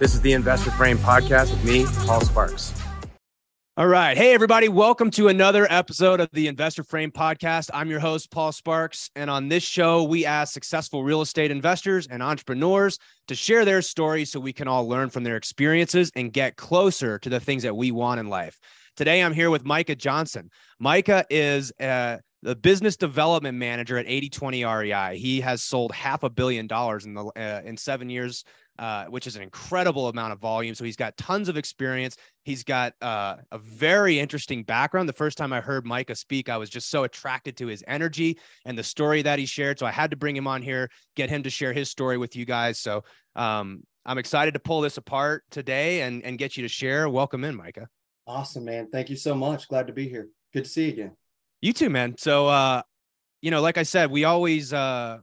This is the Investor Frame podcast with me, Paul Sparks. All right. Hey, everybody. Welcome to another episode of the Investor Frame podcast. I'm your host, Paul Sparks. And on this show, we ask successful real estate investors and entrepreneurs to share their stories so we can all learn from their experiences and get closer to the things that we want in life. Today, I'm here with Micah Johnson. Micah is uh, the business development manager at 8020 REI. He has sold half a billion dollars in the uh, in seven years uh, which is an incredible amount of volume. So he's got tons of experience. He's got uh, a very interesting background. The first time I heard Micah speak, I was just so attracted to his energy and the story that he shared. So I had to bring him on here, get him to share his story with you guys. So um, I'm excited to pull this apart today and, and get you to share. Welcome in, Micah. Awesome, man. Thank you so much. Glad to be here. Good to see you again. You too, man. So, uh, you know, like I said, we always, uh,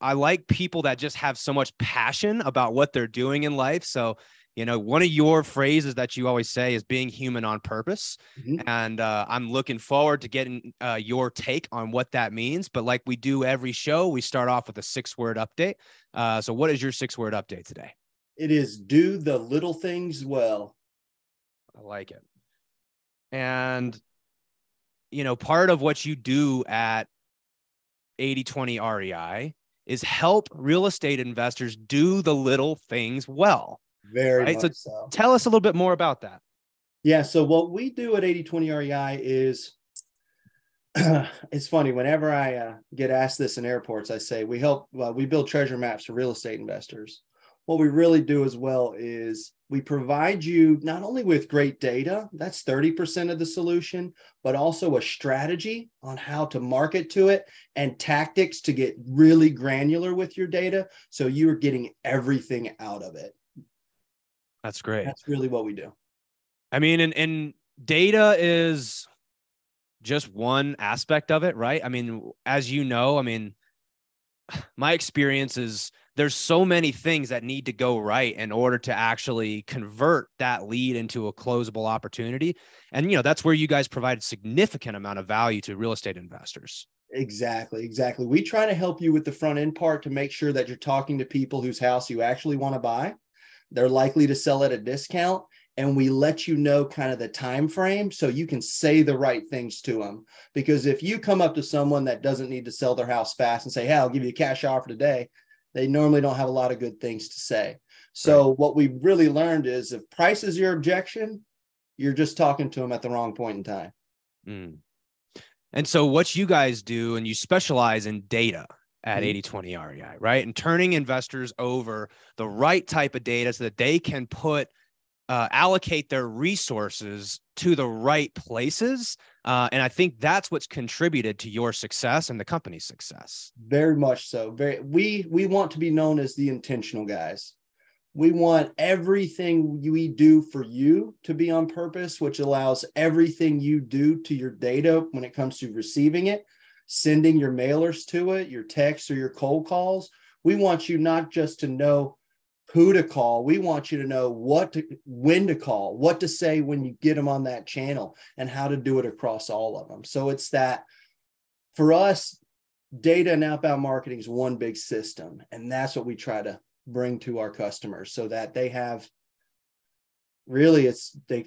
I like people that just have so much passion about what they're doing in life. So, you know, one of your phrases that you always say is being human on purpose. Mm-hmm. And uh, I'm looking forward to getting uh, your take on what that means. But like we do every show, we start off with a six word update. Uh, so, what is your six word update today? It is do the little things well. I like it. And, you know, part of what you do at 8020 REI is help real estate investors do the little things well. Very right? so, so. Tell us a little bit more about that. Yeah. So what we do at 8020 REI is it's funny whenever I uh, get asked this in airports, I say we help, uh, we build treasure maps for real estate investors what we really do as well is we provide you not only with great data, that's 30% of the solution, but also a strategy on how to market to it and tactics to get really granular with your data. So you're getting everything out of it. That's great. That's really what we do. I mean, and, and data is just one aspect of it, right? I mean, as you know, I mean, my experience is there's so many things that need to go right in order to actually convert that lead into a closable opportunity. And you know that's where you guys provide a significant amount of value to real estate investors. Exactly exactly. We try to help you with the front end part to make sure that you're talking to people whose house you actually want to buy. They're likely to sell at a discount and we let you know kind of the time frame so you can say the right things to them because if you come up to someone that doesn't need to sell their house fast and say hey i'll give you a cash offer today they normally don't have a lot of good things to say so right. what we really learned is if price is your objection you're just talking to them at the wrong point in time mm. and so what you guys do and you specialize in data at 8020 mm-hmm. REI, right? And turning investors over the right type of data so that they can put uh, allocate their resources to the right places. Uh, and I think that's what's contributed to your success and the company's success. Very much so. Very we we want to be known as the intentional guys. We want everything we do for you to be on purpose, which allows everything you do to your data when it comes to receiving it, sending your mailers to it, your texts or your cold calls. We want you not just to know who to call. We want you to know what to, when to call, what to say when you get them on that channel, and how to do it across all of them. So it's that for us, data and outbound marketing is one big system. And that's what we try to bring to our customers so that they have really it's they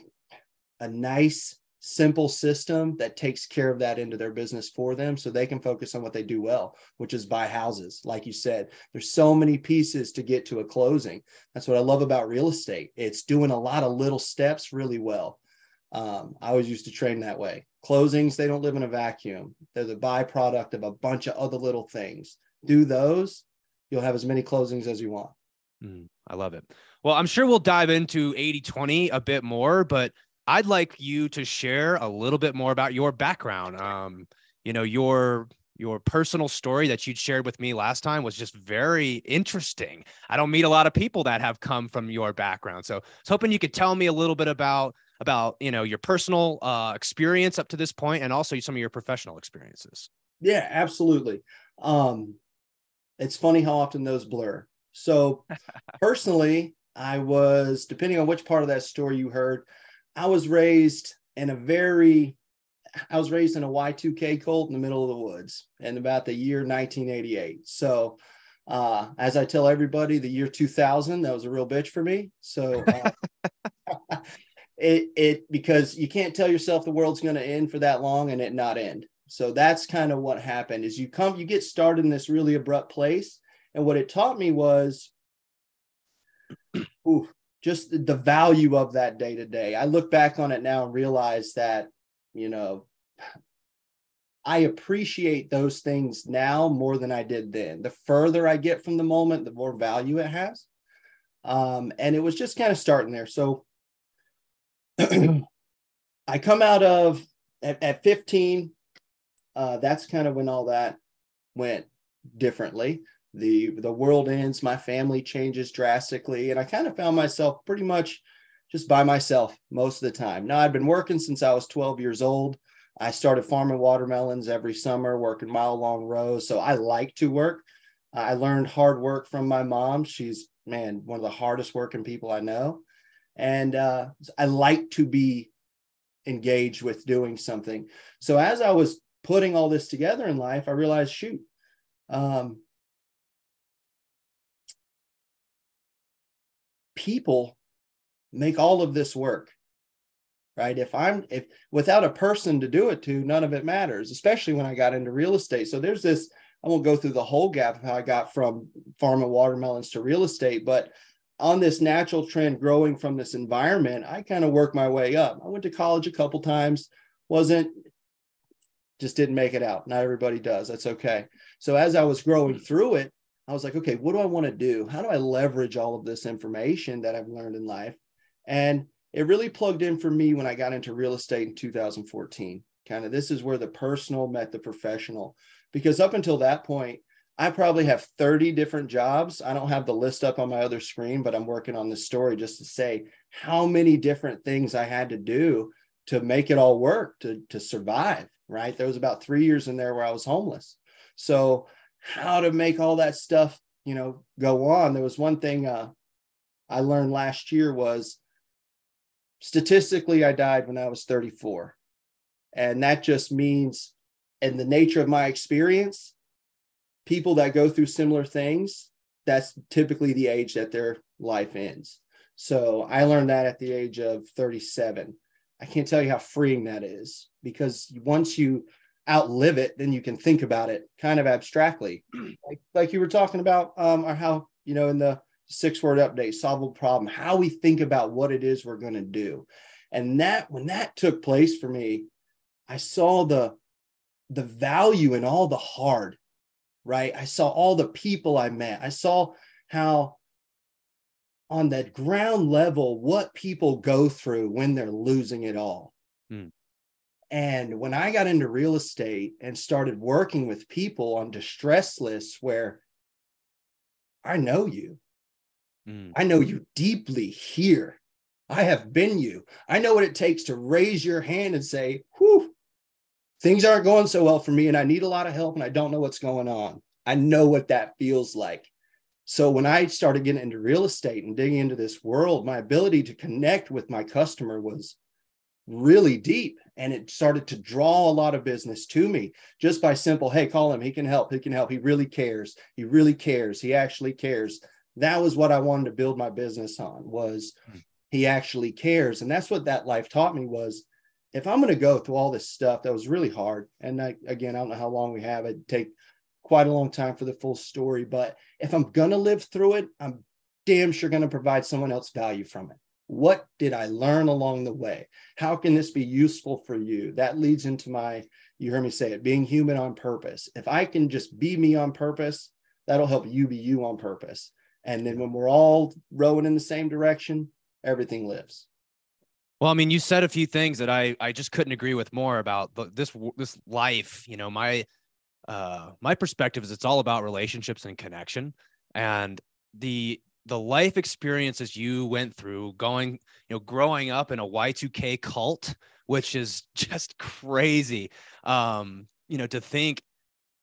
a nice simple system that takes care of that into their business for them so they can focus on what they do well which is buy houses. Like you said there's so many pieces to get to a closing. That's what i love about real estate. It's doing a lot of little steps really well. Um, i always used to train that way. Closings they don't live in a vacuum. They're the byproduct of a bunch of other little things. Do those you'll have as many closings as you want. Mm, i love it. Well i'm sure we'll dive into 80 20 a bit more but I'd like you to share a little bit more about your background. Um, you know, your your personal story that you'd shared with me last time was just very interesting. I don't meet a lot of people that have come from your background. So I was hoping you could tell me a little bit about about you know your personal uh, experience up to this point and also some of your professional experiences. Yeah, absolutely. Um, it's funny how often those blur. So personally, I was depending on which part of that story you heard, I was raised in a very, I was raised in a Y2K cult in the middle of the woods in about the year 1988. So Uh, as I tell everybody, the year 2000 that was a real bitch for me. So uh, it it because you can't tell yourself the world's going to end for that long and it not end. So that's kind of what happened. Is you come you get started in this really abrupt place, and what it taught me was, ooh, just the value of that day to day. I look back on it now and realize that you know I appreciate those things now more than I did then. The further I get from the moment, the more value it has. Um, and it was just kind of starting there. So I come out of at, at 15. Uh, that's kind of when all that went differently. The the world ends, my family changes drastically, and I kind of found myself pretty much just by myself most of the time. Now i've been working since I was 12 years old. I started farming watermelons every summer, working mile long rows. So I like to work. I learned hard work from my mom. She's, man, one of the hardest working people I know. And uh, I like to be engaged with doing something. So as I was putting all this together in life, I realized, shoot, um, people make all of this work right? If i'm if without a person to do it to none of it matters especially when i got into real estate. So there's this i won't go through the whole gap of how i got from farming watermelons to real estate but on this natural trend growing from this environment i kind of worked my way up. I went to college a couple times wasn't just didn't make it out. Not everybody does. That's okay. So as i was growing hmm. through it i was like okay what do i want to do how do i leverage all of this information that i've learned in life and it really plugged in for me when I got into real estate in 2014. Kind of this is where the personal met the professional. Because up until that point, I probably have 30 different jobs. I don't have the list up on my other screen, but I'm working on this story just to say how many different things I had to do to make it all work, to, to survive, right? There was about three years in there where I was homeless. So, how to make all that stuff, you know, go on. There was one thing uh, I learned last year was statistically, I died when I was 34. And that just means, in the nature of my experience, people that go through similar things, that's typically the age that their life ends. So I learned that at the age of 37. I can't tell you how freeing that is because once you outlive it, then you can think about it kind of abstractly, like, like you were talking about, um, or how, you know, in the six word update, solve a problem, how we think about what it is we're going to do. And that when that took place for me, I saw the the value in all the hard, right? I saw all the people I met. I saw how on that ground level what people go through when they're losing it all. Hmm. And when I got into real estate and started working with people on distress lists where I know you, Mm. I know you deeply here. I have been you. I know what it takes to raise your hand and say, whew, things aren't going so well for me and I need a lot of help and I don't know what's going on. I know what that feels like. So when I started getting into real estate and digging into this world, my ability to connect with my customer was really deep and it started to draw a lot of business to me just by simple hey call him he can help he can help he really cares he really cares he actually cares that was what I wanted to build my business on was hmm. he actually cares. And that's what that life taught me was if I'm going to go through all this stuff that was really hard. And I, again, I don't know how long we have it take quite a long time for the full story, but if I'm going to live through it, I'm damn sure going to provide someone else value from it. What did I learn along the way? How can this be useful for you? That leads into my, you heard me say it, being human on purpose. If I can just be me on purpose, that'll help you be you on purpose. And then when we're all rowing in the same direction, everything lives. Well, I mean, you said a few things that I I just couldn't agree with more about this this life. You know, my uh my perspective is it's all about relationships and connection, and the the life experiences you went through going you know growing up in a y2k cult which is just crazy. Um you know to think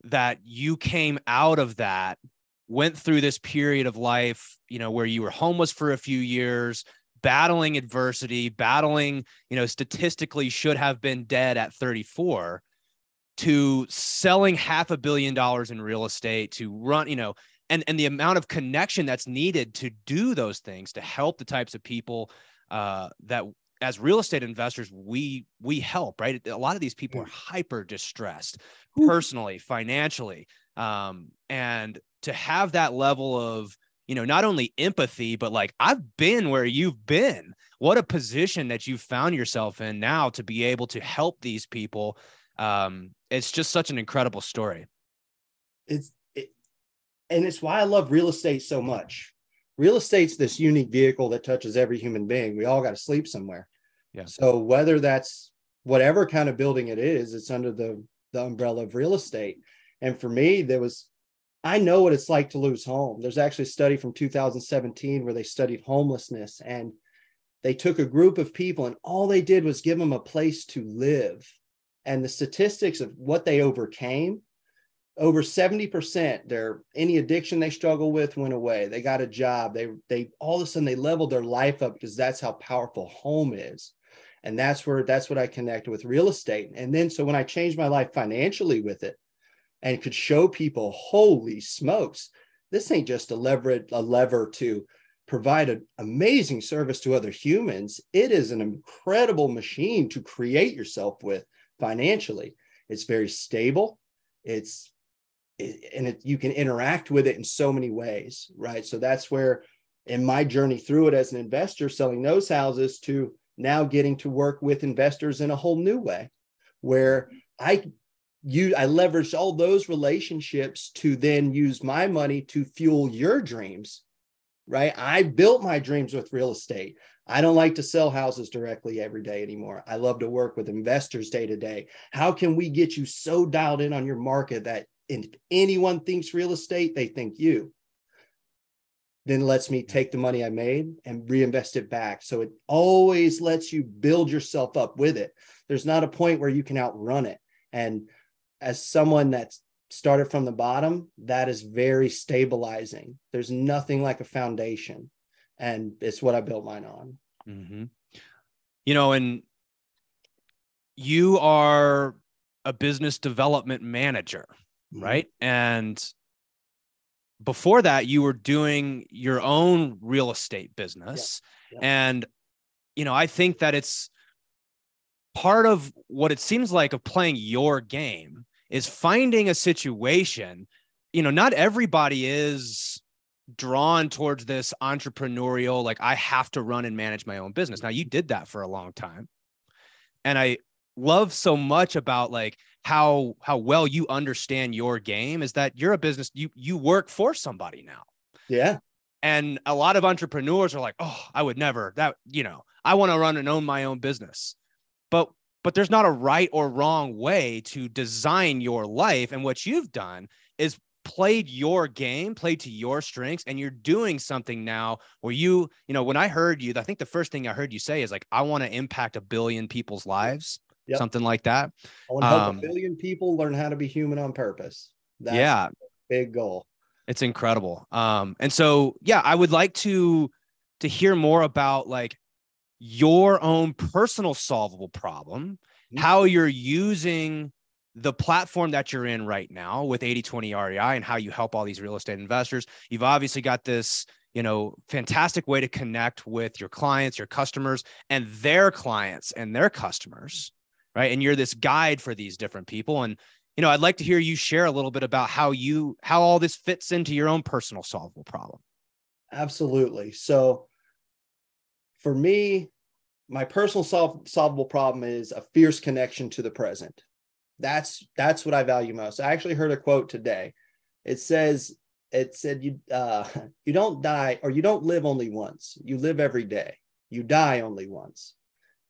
that you came out of that went through this period of life, you know, where you were homeless for a few years, battling adversity, battling, you know, statistically should have been dead at 34 to selling half a billion dollars in real estate to run, you know, and and the amount of connection that's needed to do those things to help the types of people uh, that as real estate investors we we help right? A lot of these people are hyper distressed personally financially um, and to have that level of you know not only empathy but like i've been where you've been. What a position that you've found yourself in now to be able to help these people um, it's just such an incredible story. It's it, and it's why i love real estate so much real estate's this unique vehicle that touches every human being we all got to sleep somewhere yeah. So whether that's whatever kind of building it is, it's under the the umbrella of real estate. And for me, there was I know what it's like to lose home. There's actually a study from 2017 where they studied homelessness and they took a group of people and all they did was give them a place to live. And the statistics of what they overcame over 70% their any addiction they struggle with went away. They got a job. They they all of a sudden they leveled their life up because that's how powerful home is. And that's where that's what i connected with real estate. And then so when i changed my life financially with it and could show people holy smokes this ain't just a lever a lever to provide an amazing service to other humans. It is an incredible machine to create yourself with financially. It's very stable. It's and it, you can interact with it in so many ways right so that's where in my journey through it as an investor selling those houses to now getting to work with investors in a whole new way where I you I leveraged all those relationships to then use my money to fuel your dreams. Right? I built my dreams with real estate. I don't like to sell houses directly every day anymore. I love to work with investors day to day. How can we get you so dialed in on your market that if anyone thinks real estate, they think you? then lets me take the money I made and reinvest it back. So it always lets you build yourself up with it. There's not a point where you can outrun it. And as someone that's started from the bottom, that is very stabilizing. There's nothing like a foundation. And it's what I built mine on. Mm-hmm. You know, and you are a business development manager, mm-hmm. right? And before that you were doing your own real estate business yeah. Yeah. and you know i think that it's part of what it seems like of playing your game is finding a situation you know not everybody is drawn towards this entrepreneurial like i have to run and manage my own business now you did that for a long time and i love so much about like how how well you understand your game is that you're a business you you work for somebody now. Yeah. And a lot of entrepreneurs are like oh i would never that you know i want to run and own my own business. But but there's not a right or wrong way to design your life. And what you've done is played your game played to your strengths and you're doing something now where you you know when i heard you i think the first thing i heard you say is like i want to impact a billion people's lives yep. something like that. I want to help um, a billion people learn how to be human on purpose. That's yeah, big goal. It's incredible. Um, and so yeah, I would like to to hear more about like your own personal solvable problem, mm-hmm. how you're using the platform that you're in right now with 80/20 REI and how you help all these real estate investors. You've obviously got this you know fantastic way to connect with your clients your customers and their clients and their customers right? And you're this guide for these different people. And you know i'd like to hear you share a little bit about how you how all this fits into your own personal solvable problem. Absolutely. So for me my personal sol- solvable problem is a fierce connection to the present. That's that's what i value most. I actually heard a quote today. It says it said you uh you don't die or you don't live only once. You live every day. You die only once.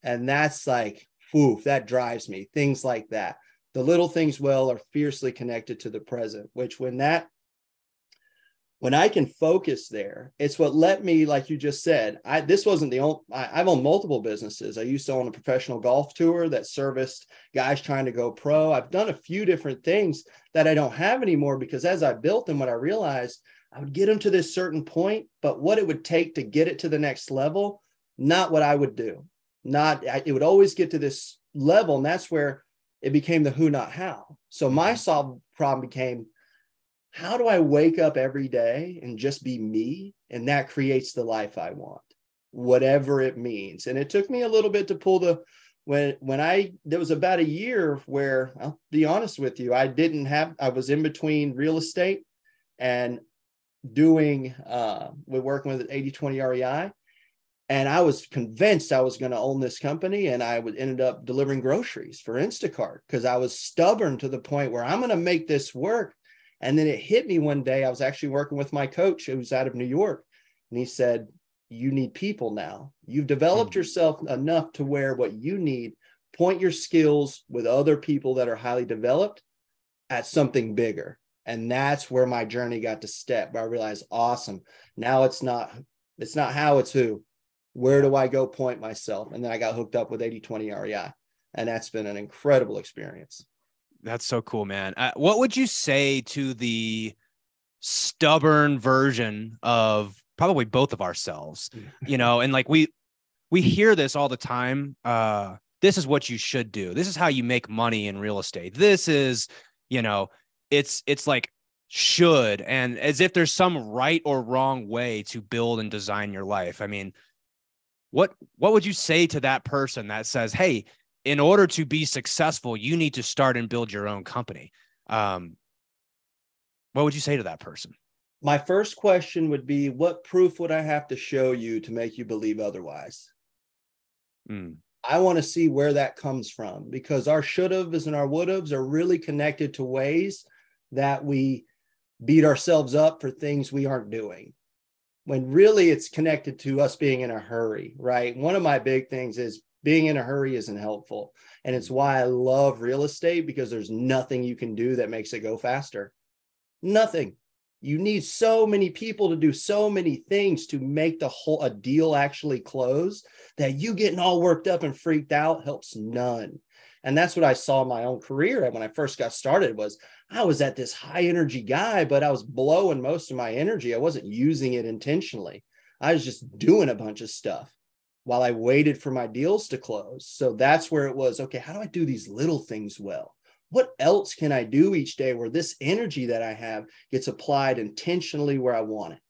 And that's like whew, that drives me. Things like that. The little things well are fiercely connected to the present, which when that when I can focus there, it's what let me, like you just said, I this wasn't the only I, I've owned multiple businesses. I used to own a professional golf tour that serviced guys trying to go pro. I've done a few different things that I don't have anymore because as I built them, what I realized I would get them to this certain point, but what it would take to get it to the next level, not what I would do not it would always get to this level and that's where it became the who not how so my mm-hmm. solved problem became how do I wake up every day and just be me? And that creates the life I want, whatever it means. And it took me a little bit to pull the when when I there was about a year where I'll be honest with you, I didn't have I was in between real estate and doing uh we're working with 80-20 REI. And I was convinced I was going to own this company, and I would ended up delivering groceries for Instacart because I was stubborn to the point where I'm going to make this work. And then it hit me one day. I was actually working with my coach who's out of New York, and he said, you need people now. You've developed mm-hmm. yourself enough to where what you need, point your skills with other people that are highly developed at something bigger. And that's where my journey got to step. I realized, awesome. Now it's not, it's not how, it's who. Where do I go point myself? And then I got hooked up with 80 20 REI. And that's been an incredible experience. That's so cool, man. Uh, what would you say to the stubborn version of probably both of ourselves you know and like we we hear this all the time uh this is what you should do this is how you make money in real estate this is you know it's it's like should and as if there's some right or wrong way to build and design your life i mean what what would you say to that person that says hey in order to be successful you need to start and build your own company um what would you say to that person my first question would be what proof would I have to show you to make you believe otherwise? Mm. I want to see where that comes from because our should haves and our would haves are really connected to ways that we beat ourselves up for things we aren't doing. When really it's connected to us being in a hurry, right? One of my big things is being in a hurry isn't helpful. And it's why I love real estate because there's nothing you can do that makes it go faster. Nothing you need so many people to do so many things to make the whole a deal actually close that you getting all worked up and freaked out helps none and that's what i saw in my own career when i first got started was i was at this high energy guy but i was blowing most of my energy i wasn't using it intentionally i was just doing a bunch of stuff while i waited for my deals to close so that's where it was okay how do i do these little things well what else can I do each day where this energy that I have gets applied intentionally where I want it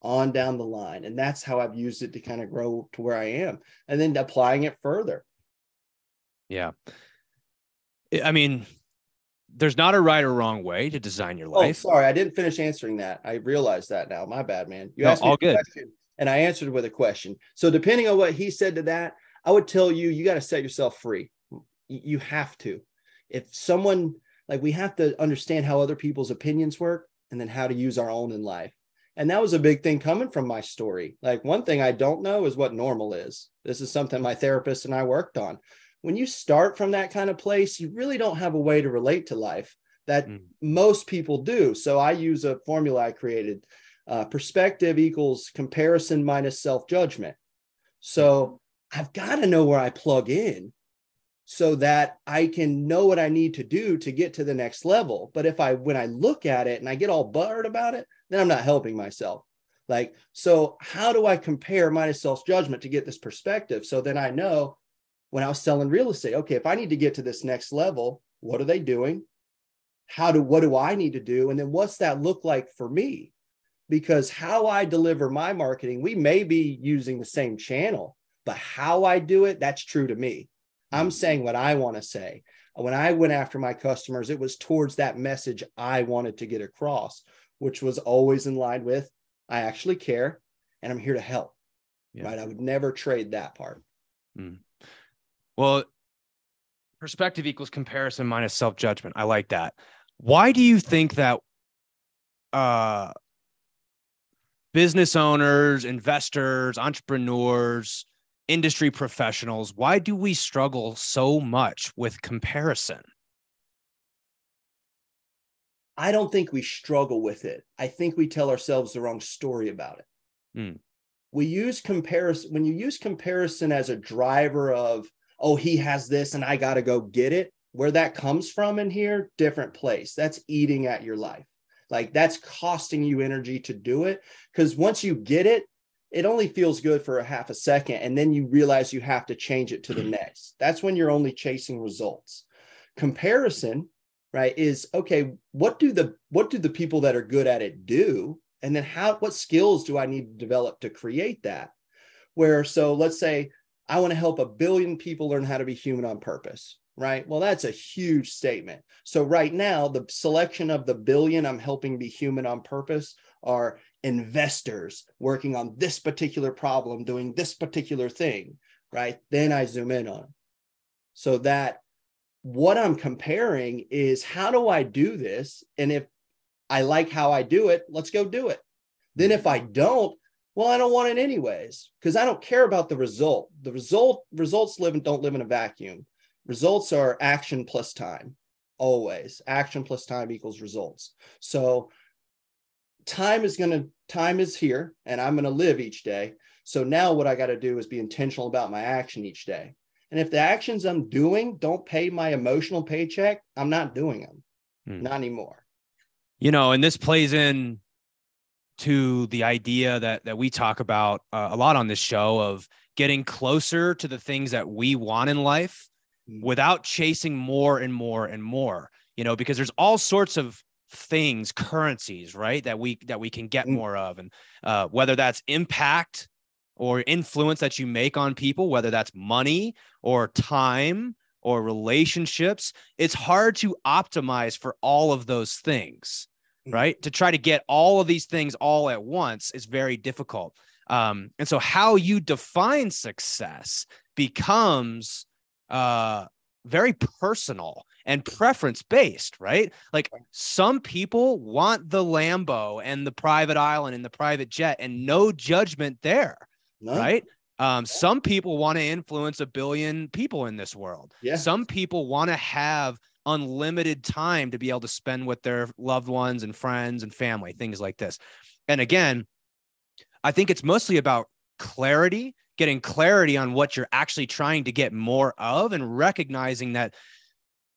on down the line? And that's how I've used it to kind of grow to where I am and then applying it further. Yeah. I mean, there's not a right or wrong way to design your oh, life. Oh, sorry, I didn't finish answering that. I realized that now. My bad, man. You no, asked me all good. Question, and I answered with a question. So depending on what he said to that, I would tell you you got to set yourself free. You have to if someone like we have to understand how other people's opinions work and then how to use our own in life and that was a big thing coming from my story like one thing i don't know is what normal is this is something my therapist and i worked on when you start from that kind of place you really don't have a way to relate to life that mm. most people do so i use a formula i created uh, perspective equals comparison minus self-judgment so i've got to know where i plug in so that I can know what I need to do to get to the next level. But if I, when I look at it and I get all buttered about it, then I'm not helping myself. Like, so how do I compare minus self judgment to get this perspective? So then I know when I was selling real estate, okay, if I need to get to this next level, what are they doing? How do, what do I need to do? And then what's that look like for me? Because how I deliver my marketing, we may be using the same channel, but how I do it, that's true to me I'm saying what I want to say. When I went after my customers, it was towards that message I wanted to get across, which was always in line with I actually care and I'm here to help. Yeah. Right. I would never trade that part. Mm. Well, perspective equals comparison minus self judgment. I like that. Why do you think that uh, business owners, investors, entrepreneurs, industry professionals, why do we struggle so much with comparison? I don't think we struggle with it. I think we tell ourselves the wrong story about it. Mm. We use comparison when you use comparison as a driver of, oh, he has this and I got to go get it. Where that comes from in here, different place. That's eating at your life. Like that's costing you energy to do it. Because once you get it, it only feels good for a half a second and then you realize you have to change it to the next that's when you're only chasing results comparison right is okay what do the what do the people that are good at it do and then how what skills do i need to develop to create that where so let's say i want to help a billion people learn how to be human on purpose right well that's a huge statement so right now the selection of the billion i'm helping be human on purpose are investors working on this particular problem doing this particular thing right then i zoom in on so that what I'm comparing is how do I do this? And if I like how I do it, let's go do it. Then if I don't, well, I don't want it anyways because I don't care about the result. The result results live and don't live in a vacuum. Results are action plus time, always. Action plus time equals results. So time is going to time is here and I'm going to live each day. So now what I got to do is be intentional about my action each day. And if the actions I'm doing don't pay my emotional paycheck, I'm not doing them. Hmm. Not anymore. You know, and this plays in to the idea that that we talk about uh, a lot on this show of getting closer to the things that we want in life hmm. without chasing more and more and more. You know, because there's all sorts of things, currencies, right? That we that we can get hmm. more of, and uh, whether that's impact or influence that you make on people, whether that's money or time or relationships, it's hard to optimize for all of those things, mm. Right? To try to get all of these things all at once is very difficult. Um, and so, how you define success becomes uh, very personal and preference based, right? Like some people want the Lambo and the private island and the private jet, and no judgment there no. right? Um, some people want to influence a billion people in this world. Yeah. Some people want to have unlimited time to be able to spend with their loved ones and friends and family, things like this. And again, I think it's mostly about clarity, getting clarity on what you're actually trying to get more of and recognizing that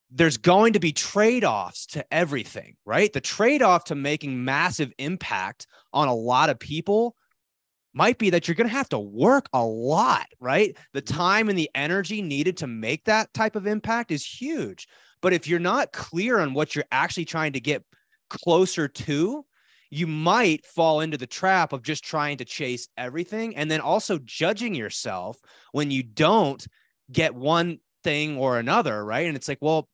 there's going to be trade offs to everything, right? The trade off to making massive impact on a lot of people might be that you're going to have to work a lot, right? The mm-hmm. time and the energy needed to make that type of impact is huge. But if you're not clear on what you're actually trying to get closer to, you might fall into the trap of just trying to chase everything and then also judging yourself when you don't get one thing or another, right? And it's like, well,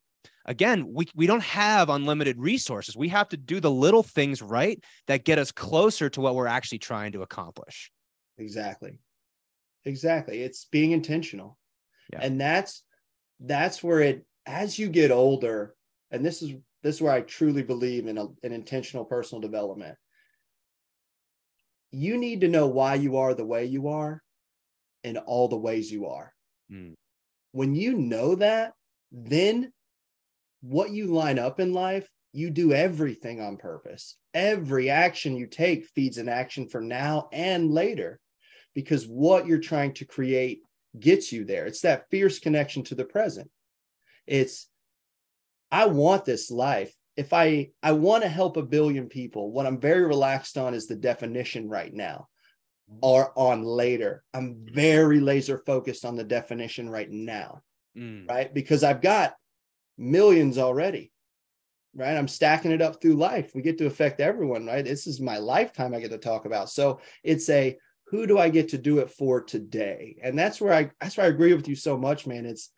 again, we, we don't have unlimited resources. We have to do the little things right that get us closer to what we're actually trying to accomplish. Exactly. Exactly. It's being intentional. Yeah. And that's that's where it as you get older, and this is this is where I truly believe in an intentional personal development. You need to know why you are the way you are in all the ways you are. Mm. When you know that, then what you line up in life, you do everything on purpose. Every action you take feeds an action for now and later because what you're trying to create gets you there. It's that fierce connection to the present. It's, I want this life. If I I want to help a billion people, what I'm very relaxed on is the definition right now or on later. I'm very laser focused on the definition right now. Mm. Right? Because I've got millions already right i'm stacking it up through life we get to affect everyone right this is my lifetime i get to talk about so it's a who do i get to do it for today and that's where i that's where i agree with you so much man it's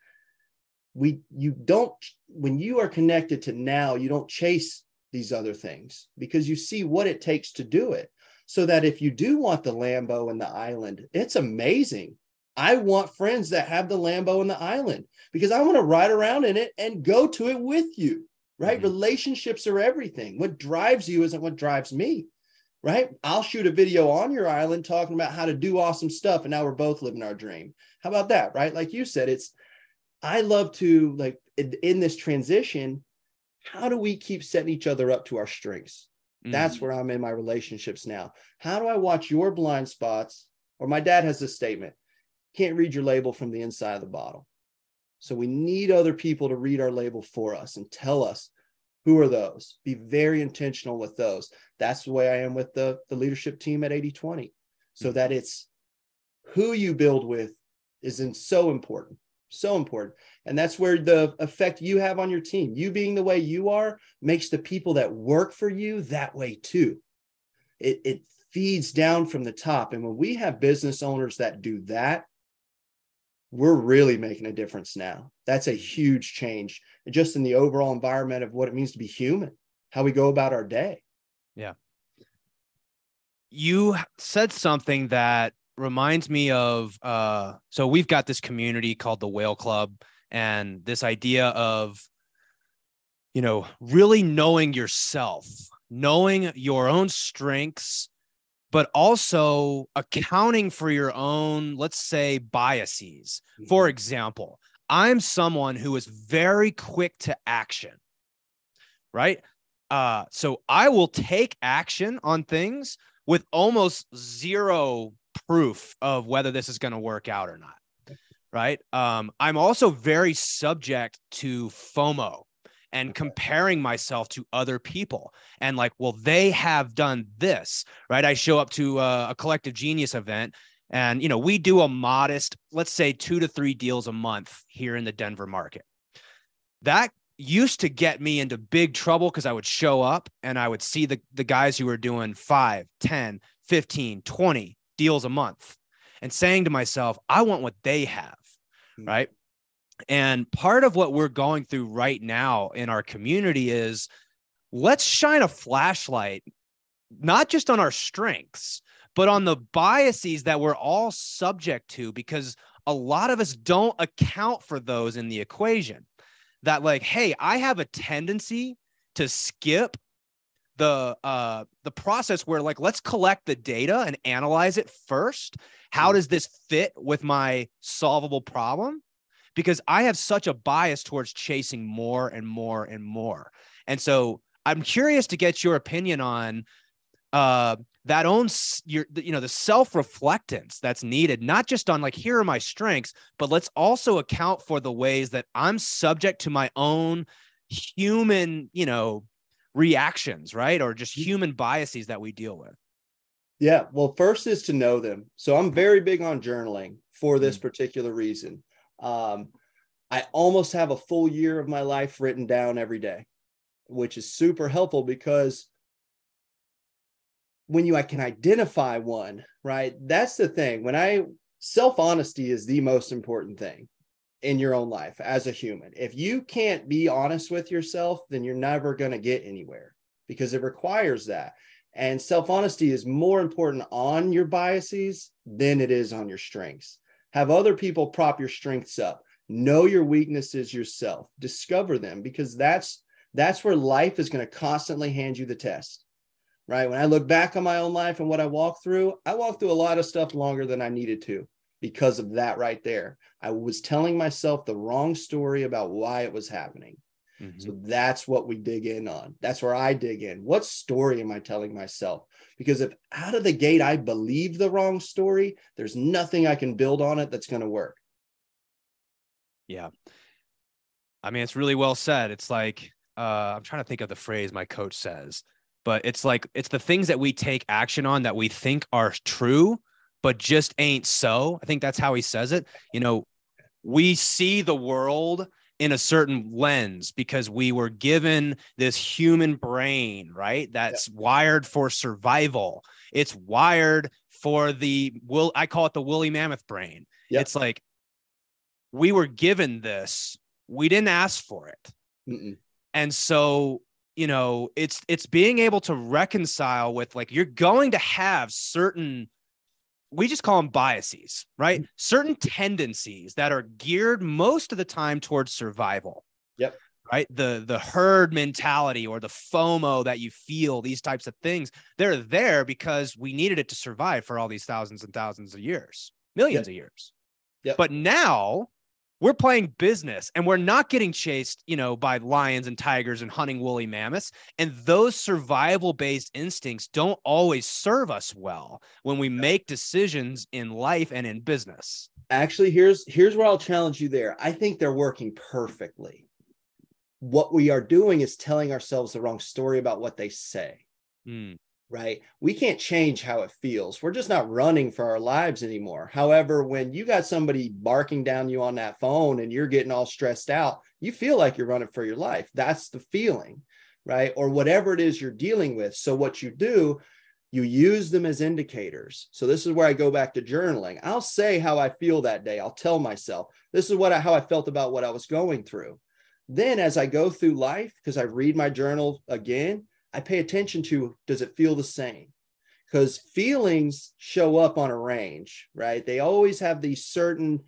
we you don't when you are connected to now you don't chase these other things because you see what it takes to do it so that if you do want the lambo and the island it's amazing I want friends that have the Lambo and the island because I want to ride around in it and go to it with you, right? Mm-hmm. Relationships are everything. What drives you isn't what drives me, right? I'll shoot a video on your island talking about how to do awesome stuff. And now we're both living our dream. How about that, right? Like you said, it's, I love to, like, in, in this transition, how do we keep setting each other up to our strengths? Mm-hmm. That's where I'm in my relationships now. How do I watch your blind spots? Or my dad has this statement can't read your label from the inside of the bottle. So we need other people to read our label for us and tell us who are those. Be very intentional with those. That's the way I am with the, the leadership team at 8020. So mm-hmm. that it's who you build with isn't so important. So important. And that's where the effect you have on your team, you being the way you are, makes the people that work for you that way too. It, it feeds down from the top. And when we have business owners that do that, we're really making a difference now. That's a huge change just in the overall environment of what it means to be human, how we go about our day. Yeah. You said something that reminds me of uh so we've got this community called the Whale Club and this idea of you know, really knowing yourself, knowing your own strengths but also accounting for your own, let's say, biases. For mm-hmm. example, I'm someone who is very quick to action, right? Uh, so I will take action on things with almost zero proof of whether this is going to work out or not. Right. Um, I'm also very subject to FOMO, and comparing myself to other people and like well they have done this right i show up to a, a, collective genius event and you know we do a modest let's say two to three deals a month here in the denver market that used to get me into big trouble because i would show up and i would see the, the guys who were doing 5 10 15 20 deals a month and saying to myself i want what they have mm-hmm. right and part of what we're going through right now in our community is let's shine a flashlight, not just on our strengths, but on the biases that we're all subject to, because a lot of us don't account for those in the equation. That, like, hey, I have a tendency to skip the uh the process where like let's collect the data and analyze it first how mm. does this fit with my solvable problem because I have such a bias towards chasing more and more and more. And so I'm curious to get your opinion on uh that own your you know the self-reflectance that's needed not just on like here are my strengths but let's also account for the ways that i'm subject to my own human you know reactions right or just human biases that we deal with yeah well first is to know them so i'm very big on journaling for this mm. particular reason um, I almost have a full year of my life written down every day, which is super helpful because when you I can identify one, right? That's the thing. When I self honesty is the most important thing in your own life as a human. If you can't be honest with yourself, then you're never going to get anywhere because it requires that. And self honesty is more important on your biases than it is on your strengths. Have other people prop your strengths up. Know your weaknesses yourself. Discover them because that's that's where life is going to constantly hand you the test. Right? When I look back on my own life and what I walked through, I walked through a lot of stuff longer than I needed to because of that right there. I was telling myself the wrong story about why it was happening. Mm-hmm. So that's what we dig in on. That's where I dig in. What story am I telling myself? Because if out of the gate I believe the wrong story, there's nothing I can build on it that's going to work. Yeah. I mean, it's really well said. It's like, uh, I'm trying to think of the phrase my coach says, but it's like, it's the things that we take action on that we think are true, but just ain't so. I think that's how he says it. You know, we see the world in a certain lens because we were given this human brain, right? That's yeah. wired for survival. It's wired for the will I call it the woolly mammoth brain. Yeah. It's like we were given this. We didn't ask for it. Mm-mm. And so, you know, it's it's being able to reconcile with like you're going to have certain we just call them biases, right? Mm-hmm. Certain tendencies that are geared most of the time towards survival. Yep. Right. The the herd mentality or the FOMO that you feel, these types of things, they're there because we needed it to survive for all these thousands and thousands of years, millions yep. of years. Yep. But now we're playing business and we're not getting chased, you know, by lions and tigers and hunting woolly mammoths. And those survival based instincts don't always serve us well when we make decisions in life and in business. Actually, here's here's where I'll challenge you there. I think they're working perfectly. What we are doing is telling ourselves the wrong story about what they say. Mm. Right? We can't change how it feels. We're just not running for our lives anymore. However, when you got somebody barking down you on that phone and you're getting all stressed out, you feel like you're running for your life. That's the feeling, right? Or whatever it is you're dealing with. So, what you do, you use them as indicators. So, this is where I go back to journaling. I'll say how I feel that day. I'll tell myself, this is what I, how I felt about what I was going through. Then, as I go through life, because I read my journal again, I pay attention to does it feel the same? Because feelings show up on a range, right? They always have these certain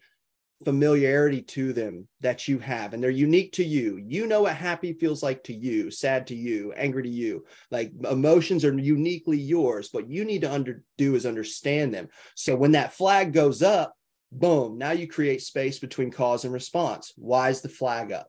familiarity to them that you have, and they're unique to you. You know what happy feels like to you, sad to you, angry to you. Like emotions are uniquely yours. What you need to under, do is understand them. So when that flag goes up, boom, now you create space between cause and response. Why is the flag up?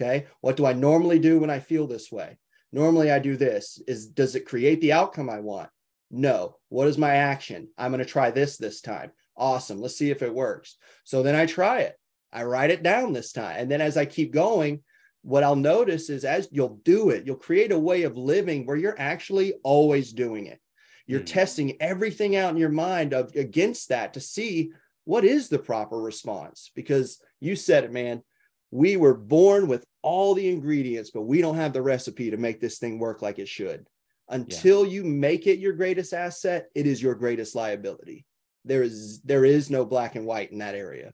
Okay. What do I normally do when I feel this way? Normally I do this. Is does it create the outcome I want? No. What is my action? I'm going to try this this time. Awesome. Let's see if it works. So then I try it. I write it down this time. And then as I keep going, what I'll notice is as you'll do it, you'll create a way of living where you're actually always doing it. You're mm. testing everything out in your mind of against that to see what is the proper response because you said it, man we were born with all the ingredients, but we don't have the recipe to make this thing work like it should. Until yeah. you make it your greatest asset, it is your greatest liability. There is there is no black and white in that area.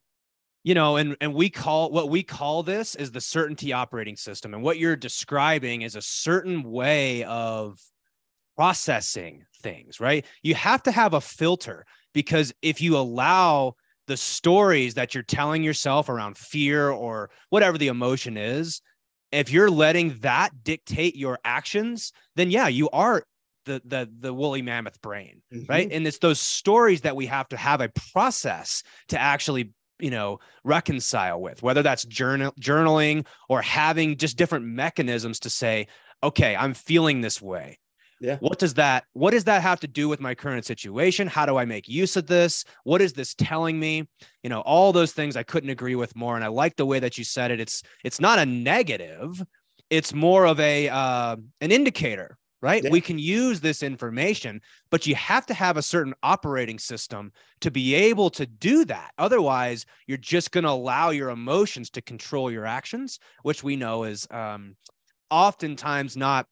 You know, and and we call what we call this is the certainty operating system. And what you're describing is a certain way of processing things, right? You have to have a filter because if you allow the stories that you're telling yourself around fear or whatever the emotion is, if you're letting that dictate your actions, then yeah, you are the the the woolly mammoth brain, mm-hmm. right? And it's those stories that we have to have a process to actually you know reconcile with whether that's journal journaling or having just different mechanisms to say okay i'm feeling this way yeah. What does that what does that have to do with my current situation? How do I make use of this? What is this telling me? You know, all those things I couldn't agree with more and I like the way that you said it. It's it's not a negative. It's more of a uh, an indicator, right? Yeah. We can use this information, but you have to have a certain operating system to be able to do that. Otherwise, you're just going to allow your emotions to control your actions, which we know is um, oftentimes not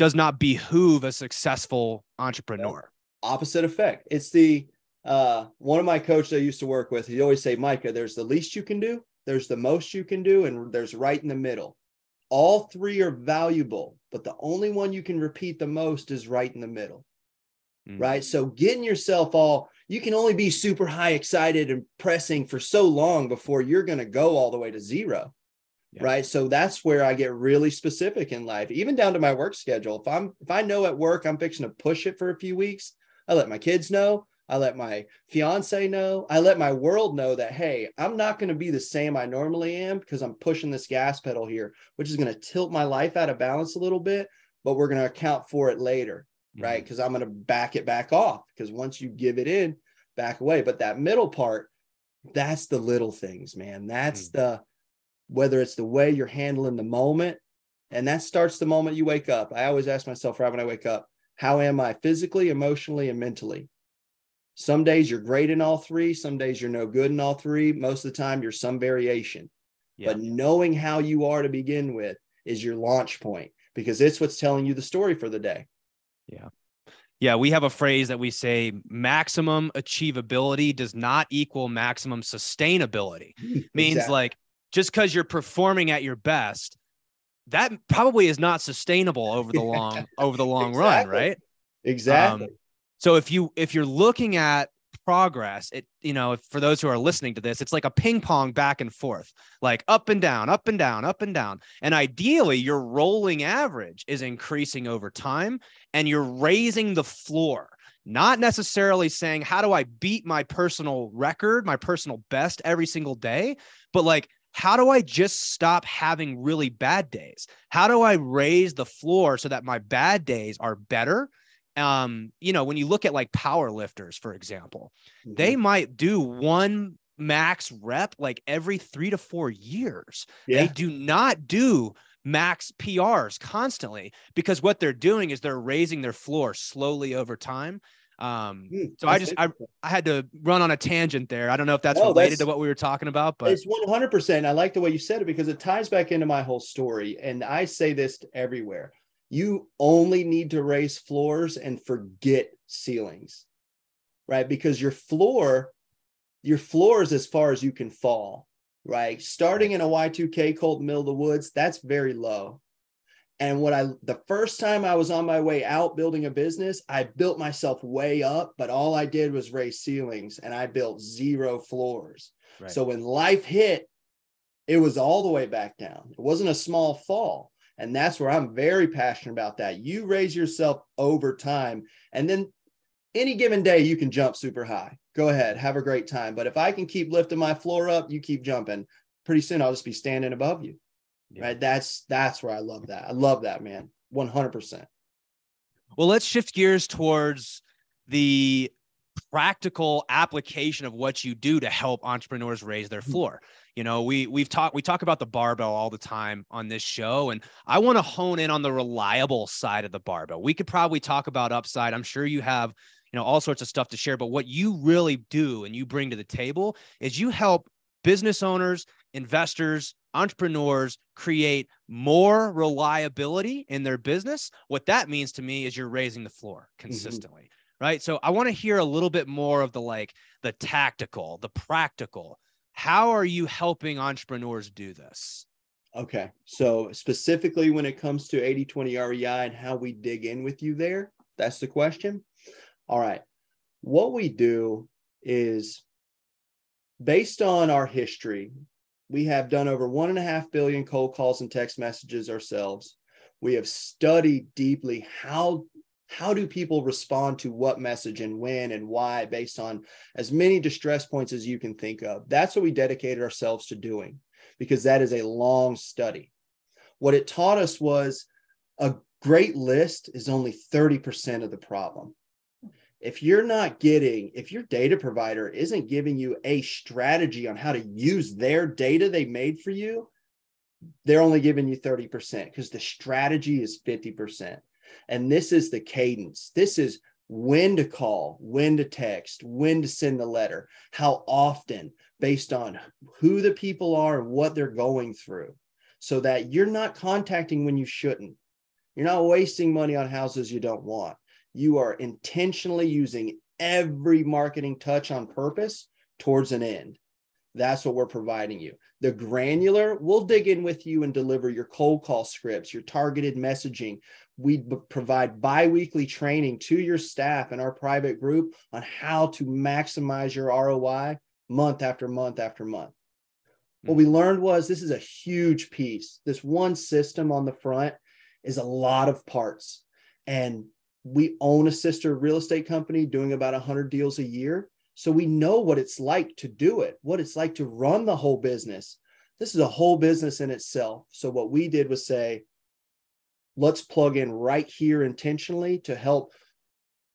does not behoove a successful entrepreneur. Opposite effect. It's the uh, one of my coaches I used to work with. He always say, Micah, there's the least you can do, there's the most you can do, and there's right in the middle. All three are valuable, but the only one you can repeat the most is right in the middle. Mm. Right. So getting yourself all, you can only be super high excited and pressing for so long before you're going to go all the way to zero. Yeah. Right. So that's where I get really specific in life, even down to my work schedule. If I'm if I know at work I'm fixing to push it for a few weeks, I let my kids know. I let my fiance know. I let my world know that, hey, I'm not going to be the same I normally am because I'm pushing this gas pedal here, which is going to tilt my life out of balance a little bit, but we're going to account for it later. Mm-hmm. Right. Because I'm going to back it back off because once you give it in, back away. But that middle part, that's the little things, man. That's mm-hmm. the whether it's the way you're handling the moment. And that starts the moment you wake up. I always ask myself right when I wake up, how am I physically, emotionally, and mentally? Some days you're great in all three. Some days you're no good in all three. Most of the time, you're some variation. Yeah. But knowing how you are to begin with is your launch point because it's what's telling you the story for the day. Yeah. Yeah, we have a phrase that we say maximum achievability does not equal maximum sustainability. Means exactly. like just because you're performing at your best, that probably is not sustainable over the long over the long exactly. run, right? Exactly. Um, so if you if you're looking at progress, it you know, for those who are listening to this, it's like a ping pong back and forth, like up and down, up and down, up and down. And ideally, your rolling average is increasing over time and you're raising the floor not necessarily saying how do i beat my personal record my personal best every single day but like how do I just stop having really bad days? How do I raise the floor so that my bad days are better? Um, you know, when you look at like power lifters, for example, mm-hmm. they might do one max rep like every three to four years. Yeah. They do not do max PRs constantly because what they're doing is they're raising their floor slowly over time. Um, Mm, so I just I. I had to run on a tangent there. I don't know if that's No, related that's- to what we were talking about, but it's 100%. I like the way you said it because it ties back into my whole story. And I say this everywhere you only need to raise floors and forget ceilings, right? Because your floor, your floor is as far as you can fall, right? Starting in a Y2K cold middle of the woods, that's very low. And what I, the first time I was on my way out building a business, I built myself way up, but all I did was raise ceilings and I built zero floors. Right. So when life hit, it was all the way back down. It wasn't a small fall. And that's where I'm very passionate about that. You raise yourself over time, and then any given day you can jump super high. Go ahead, have a great time. But if I can keep lifting my floor up, you keep jumping. Pretty soon I'll just be standing above you. Yeah. Right. That's that's where I love that. I love that, man. 100%. Well, let's shift gears towards the practical application of what you do to help entrepreneurs raise their Mhm. floor. You know, we we've talked we talk about the barbell all the time on this show and I want to hone in on the reliable side of the barbell. We could probably talk about upside. I'm sure you have, you know, all sorts of stuff to share, but what you really do and you bring to the table is you help business owners, investors, entrepreneurs create more reliability in their business. What that means to me is you're raising the floor mm-hmm. consistently, right? So I want to hear a little bit more of the like the tactical, the practical. How are you helping entrepreneurs do this? Okay. So specifically when it comes to 80-20 REI and how we dig in with you there, that's the question. All right. What we do is based on our history, we have done over one and a half billion cold calls and text messages ourselves. We have studied deeply how how do people respond to what message and when and why based on as many distress points as you can think of. That's what we dedicated ourselves to doing because that is a long study. What it taught us was a great list is only 30% of the problem. If you're not getting, if your data provider isn't giving you a strategy on how to use their data they made for you, they're only giving you 30% because the strategy is 50%. And this is the cadence. This is when to call, when to text, when to send the letter, how often, based on who the people are and what they're going through, so that you're not contacting when you shouldn't. You're not wasting money on houses you don't want. You are intentionally using every marketing touch on purpose towards an end. That's what we're providing you. The granular, we'll dig in with you and deliver your cold call scripts, your targeted messaging. We b- provide bi weekly training to your staff and our private group on how to maximize your ROI month after month after month. What we hmm. learned was this is a huge piece. This one system on the front is a lot of parts. And we own a sister real estate company doing about 100 deals a year. So we know what it's like to do it, what it's like to run the whole business. This is a whole business in itself. So what we did was say, let's plug in right here intentionally to help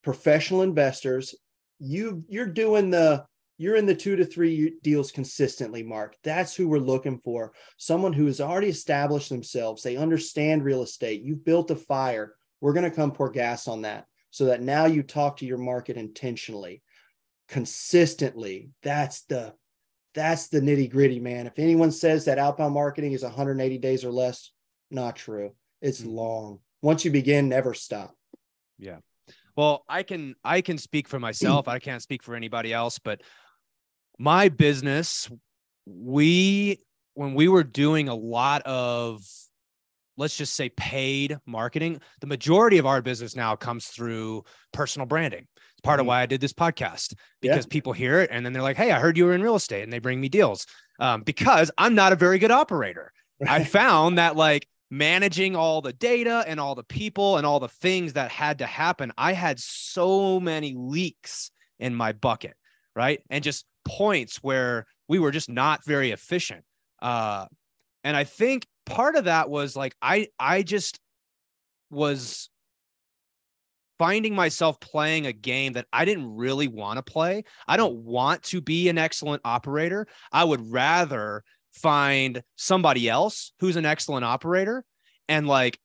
professional investors. You you're doing the you're in the two to three deals consistently, Mark. That's who we're looking for. Someone who has already established themselves. They understand real estate. You've built a fire. We're going to come pour gas on that so that now you talk to your market intentionally, consistently. That's the that's the nitty gritty, man. If anyone says that outbound marketing is 180 days or less, not true. It's Mhm. long. Once you begin, never stop. Yeah. Well, I can I can speak for myself. I can't speak for anybody else, but my business, we when we were doing a lot of let's just say paid marketing, the majority of our business now comes through personal branding. It's part of Mhm. why I did this podcast Yeah. because people hear it and then they're like, "Hey, I heard you were in real estate," and they bring me deals. Um, because I'm not a very good operator. I found that like managing all the data and all the people and all the things that had to happen, I had so many leaks in my bucket, right? And just points where we were just not very efficient. Uh, and I think part of that was like I I just was finding myself playing a game that I didn't really want to play. I don't want to be an excellent operator. I would rather find somebody else who's an excellent operator and like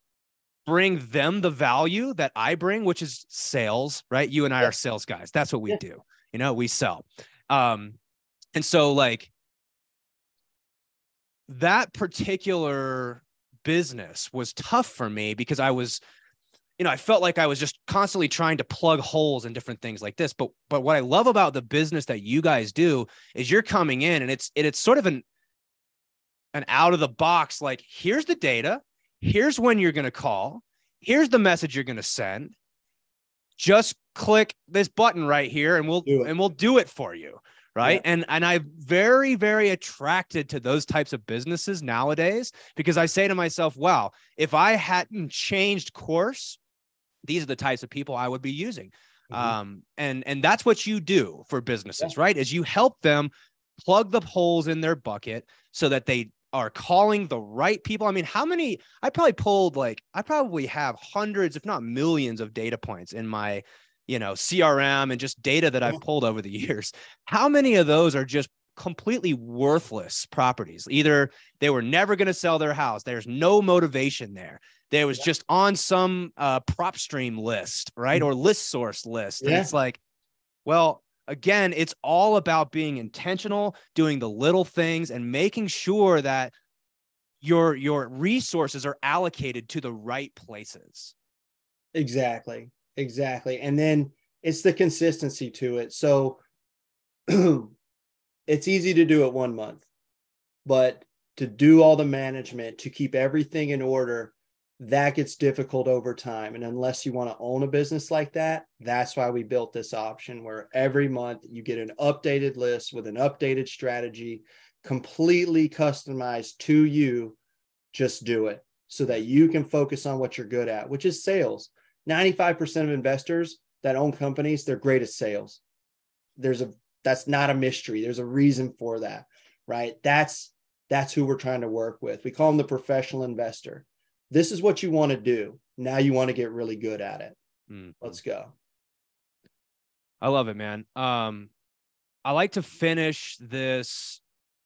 bring them the value that I bring, which is sales, right? You and I yeah. are sales guys. That's what we yeah. do. You know, we sell. Um, and so like that particular business was tough for me because I was, you know, I felt like I was just constantly trying to plug holes in different things like this. But but what I love about the business that you guys do is you're coming in and it's it, it's sort of an an out of the box like here's the data, here's when you're going to call, here's the message you're going to send. Just click this button right here and we'll and we'll do it for you right yeah. and and i'm very very attracted to those types of businesses nowadays because i say to myself wow if i hadn't changed course these are the types of people i would be using mm-hmm. um and and that's what you do for businesses yeah. right is you help them plug the holes in their bucket so that they are calling the right people. I mean, how many? I probably pulled like I probably have hundreds, if not millions, of data points in my you know, CRM and just data that I've pulled over the years. How many of those are just completely worthless properties? Either they were never going to sell their house, there's no motivation there. There was just on some uh, PropStream list, right? Mm. Or ListSource list. And it's like, well, again, it's all about being intentional, doing the little things and making sure that your your resources are allocated to the right places. Exactly. Exactly. And then it's the consistency to it. So it's easy to do it one month, but to do all the management, to keep everything in order, that gets difficult over time. And unless you want to own a business like that, that's why we built this option where every month you get an updated list with an updated strategy, completely customized to you. Just do it so that you can focus on what you're good at, which is sales. 95% of investors that own companies, their greatest sales. There's a that's not a mystery. There's a reason for that, right? That's that's who we're trying to work with. We call them the professional investor. This is what you want to do. Now you want to get really good at it. Mm. Let's go. I love it, man. Um, I like to finish this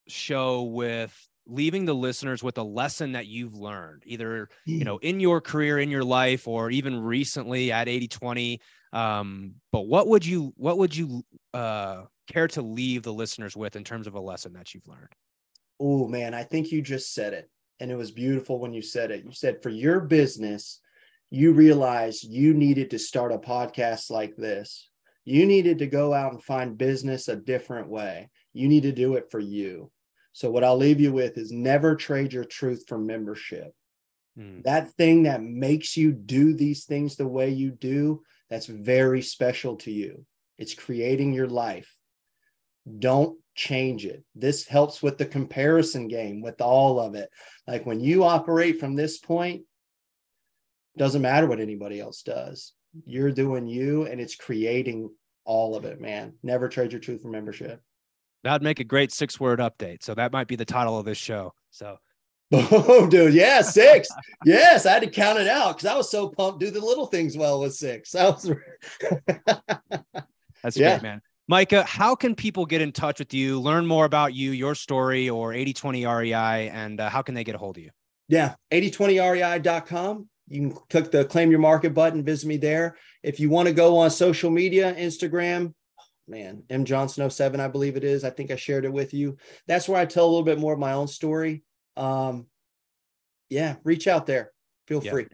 show with leaving the listeners with a lesson that you've learned either you know in your career in your life or even recently at 80 20 um, but what would you what would you uh, care to leave the listeners with in terms of a lesson that you've learned? Oh man i think you just said it and it was beautiful when you said it. You said for your business you realized you needed to start a podcast like this. You needed to go out and find business a different way. You need to do it for you so, what I'll leave you with is never trade your truth for membership. Mm. That thing that makes you do these things the way you do, that's very special to you. It's creating your life. Don't change it. This helps with the comparison game, with all of it. Like when you operate from this point, doesn't matter what anybody else does. You're doing you and it's creating all of it, man. Never trade your truth for membership. That'd make a great six word update. So that might be the title of this show. So Oh, dude. Yeah, six. yes, I had to count it out because I was so pumped. Do the little things well with six. That was That's yeah. great, man. Micah, how can people get in touch with you, learn more about you, your story, or 8020 REI, and uh, how can they get a hold of you? Yeah, 8020rei.com. You can click the claim your market button, visit me there. If you want to go on social media, Instagram, man, M Johnson 07, I believe it is. I think I shared it with you. That's where I tell a little bit more of my own story. Um, yeah, reach out there. Feel yeah. free.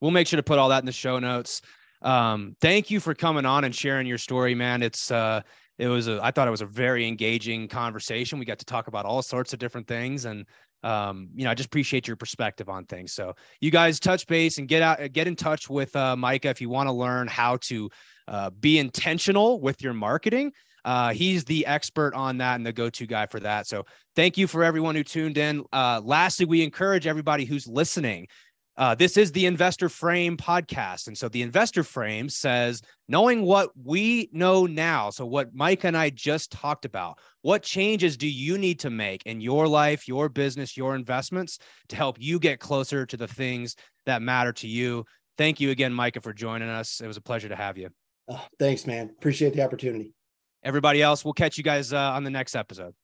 We'll make sure to put all that in the show notes. Um, thank you for coming on and sharing your story, man. It's uh it was a I thought it was a very engaging conversation. We got to talk about all sorts of different things and um, you know, I just appreciate your perspective on things. So you guys touch base and get out, get in touch with uh, Micah if you want to learn how to uh, be intentional with your marketing. Uh, he's the expert on that and the go-to guy for that. So thank you for everyone who tuned in. Uh, lastly, we encourage everybody who's listening. Uh, this is the Investor Frame podcast. And so the Investor Frame says, knowing what we know now, so what Mike and I just talked about, what changes do you need to make in your life, your business, your investments to help you get closer to the things that matter to you? Thank you again, Micah, for joining us. It was a pleasure to have you. Oh, thanks, man. Appreciate the opportunity. Everybody else, we'll catch you guys uh, on the next episode.